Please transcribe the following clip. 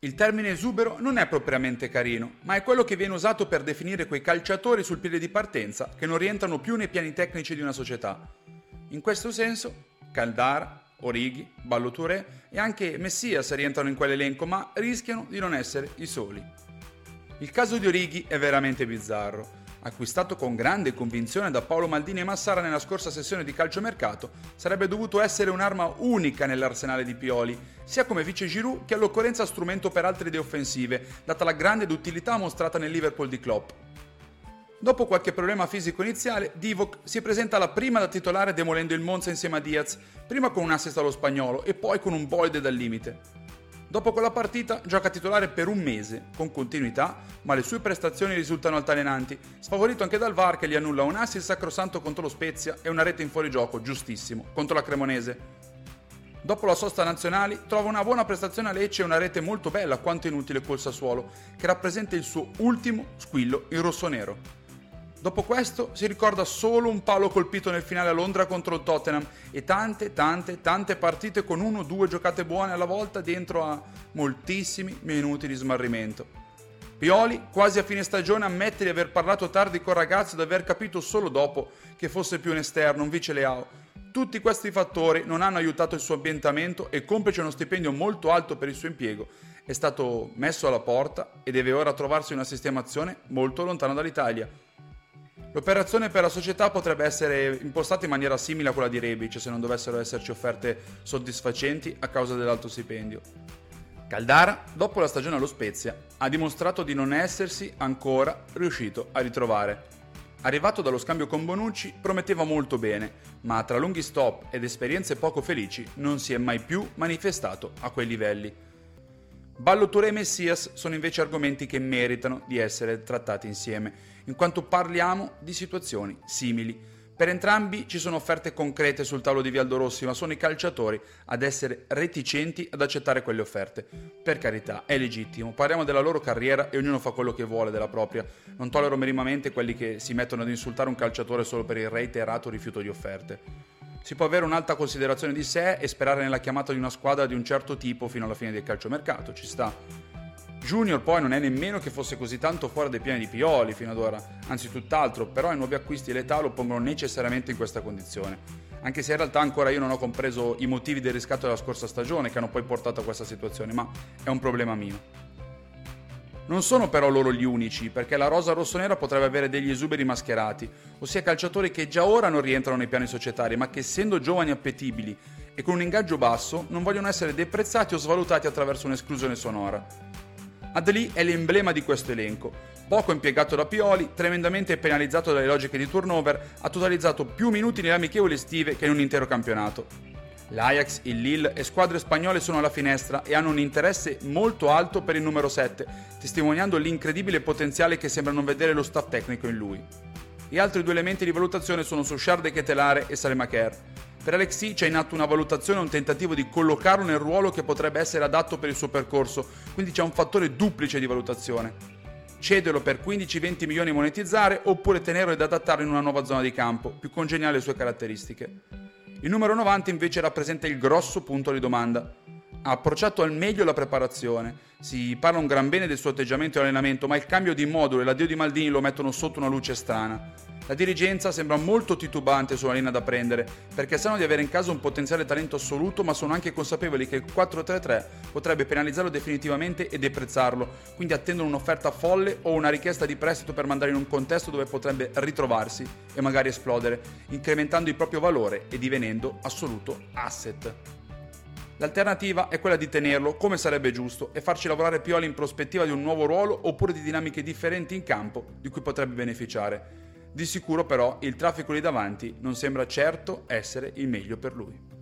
Il termine esubero non è propriamente carino, ma è quello che viene usato per definire quei calciatori sul piede di partenza che non rientrano più nei piani tecnici di una società. In questo senso, Caldara, Orighi, Ballo Touré e anche Messias rientrano in quell'elenco, ma rischiano di non essere i soli. Il caso di Orighi è veramente bizzarro acquistato con grande convinzione da Paolo Maldini e Massara nella scorsa sessione di calciomercato, sarebbe dovuto essere un'arma unica nell'arsenale di Pioli, sia come vice Giroud che all'occorrenza strumento per altre idee offensive, data la grande utilità mostrata nel Liverpool di Klopp. Dopo qualche problema fisico iniziale, Divock si presenta alla prima da titolare demolendo il Monza insieme a Diaz, prima con un assist allo spagnolo e poi con un bold dal limite. Dopo quella partita gioca titolare per un mese, con continuità, ma le sue prestazioni risultano altalenanti, sfavorito anche dal VAR che gli annulla un assist sacrosanto contro lo Spezia e una rete in fuorigioco, giustissimo, contro la Cremonese. Dopo la sosta nazionali trova una buona prestazione a Lecce e una rete molto bella quanto inutile col Sassuolo, che rappresenta il suo ultimo squillo in rosso-nero. Dopo questo si ricorda solo un palo colpito nel finale a Londra contro il Tottenham e tante, tante, tante partite con uno o due giocate buone alla volta dentro a moltissimi minuti di smarrimento. Pioli, quasi a fine stagione, ammette di aver parlato tardi col ragazzo e di aver capito solo dopo che fosse più un esterno, un vice Leao. Tutti questi fattori non hanno aiutato il suo ambientamento e complice uno stipendio molto alto per il suo impiego, è stato messo alla porta e deve ora trovarsi una sistemazione molto lontana dall'Italia. L'operazione per la società potrebbe essere impostata in maniera simile a quella di Rebic se non dovessero esserci offerte soddisfacenti a causa dell'alto stipendio. Caldara, dopo la stagione allo Spezia, ha dimostrato di non essersi ancora riuscito a ritrovare. Arrivato dallo scambio con Bonucci, prometteva molto bene, ma tra lunghi stop ed esperienze poco felici non si è mai più manifestato a quei livelli. Ballo Touré e Messias sono invece argomenti che meritano di essere trattati insieme in quanto parliamo di situazioni simili. Per entrambi ci sono offerte concrete sul tavolo di Vialdo Rossi, ma sono i calciatori ad essere reticenti ad accettare quelle offerte. Per carità, è legittimo, parliamo della loro carriera e ognuno fa quello che vuole della propria. Non tollero minimamente quelli che si mettono ad insultare un calciatore solo per il reiterato rifiuto di offerte. Si può avere un'alta considerazione di sé e sperare nella chiamata di una squadra di un certo tipo fino alla fine del calciomercato, ci sta. Junior poi non è nemmeno che fosse così tanto fuori dai piani di Pioli fino ad ora, anzi tutt'altro, però i nuovi acquisti e l'età lo pongono necessariamente in questa condizione. Anche se in realtà ancora io non ho compreso i motivi del riscatto della scorsa stagione che hanno poi portato a questa situazione, ma è un problema mio. Non sono però loro gli unici, perché la rosa rossonera potrebbe avere degli esuberi mascherati, ossia calciatori che già ora non rientrano nei piani societari, ma che essendo giovani appetibili e con un ingaggio basso non vogliono essere deprezzati o svalutati attraverso un'esclusione sonora. Adli è l'emblema di questo elenco. Poco impiegato da Pioli, tremendamente penalizzato dalle logiche di turnover, ha totalizzato più minuti nelle amichevoli estive che in un intero campionato. L'Ajax, il Lille e squadre spagnole sono alla finestra e hanno un interesse molto alto per il numero 7, testimoniando l'incredibile potenziale che sembra non vedere lo staff tecnico in lui. Gli altri due elementi di valutazione sono Souchard Ketelare e Salemaker. Per Alexi c'è in atto una valutazione e un tentativo di collocarlo nel ruolo che potrebbe essere adatto per il suo percorso, quindi c'è un fattore duplice di valutazione. Cederlo per 15-20 milioni e monetizzare oppure tenerlo ed adattarlo in una nuova zona di campo, più congeniale alle sue caratteristiche. Il numero 90 invece rappresenta il grosso punto di domanda. Ha approcciato al meglio la preparazione, si parla un gran bene del suo atteggiamento e allenamento, ma il cambio di modulo e l'addio di Maldini lo mettono sotto una luce strana. La dirigenza sembra molto titubante sulla linea da prendere, perché sanno di avere in casa un potenziale talento assoluto, ma sono anche consapevoli che il 4-3-3 potrebbe penalizzarlo definitivamente e deprezzarlo, quindi attendono un'offerta folle o una richiesta di prestito per mandare in un contesto dove potrebbe ritrovarsi e magari esplodere, incrementando il proprio valore e divenendo assoluto asset. L'alternativa è quella di tenerlo come sarebbe giusto e farci lavorare Pioli in prospettiva di un nuovo ruolo oppure di dinamiche differenti in campo di cui potrebbe beneficiare. Di sicuro però il traffico lì davanti non sembra certo essere il meglio per lui.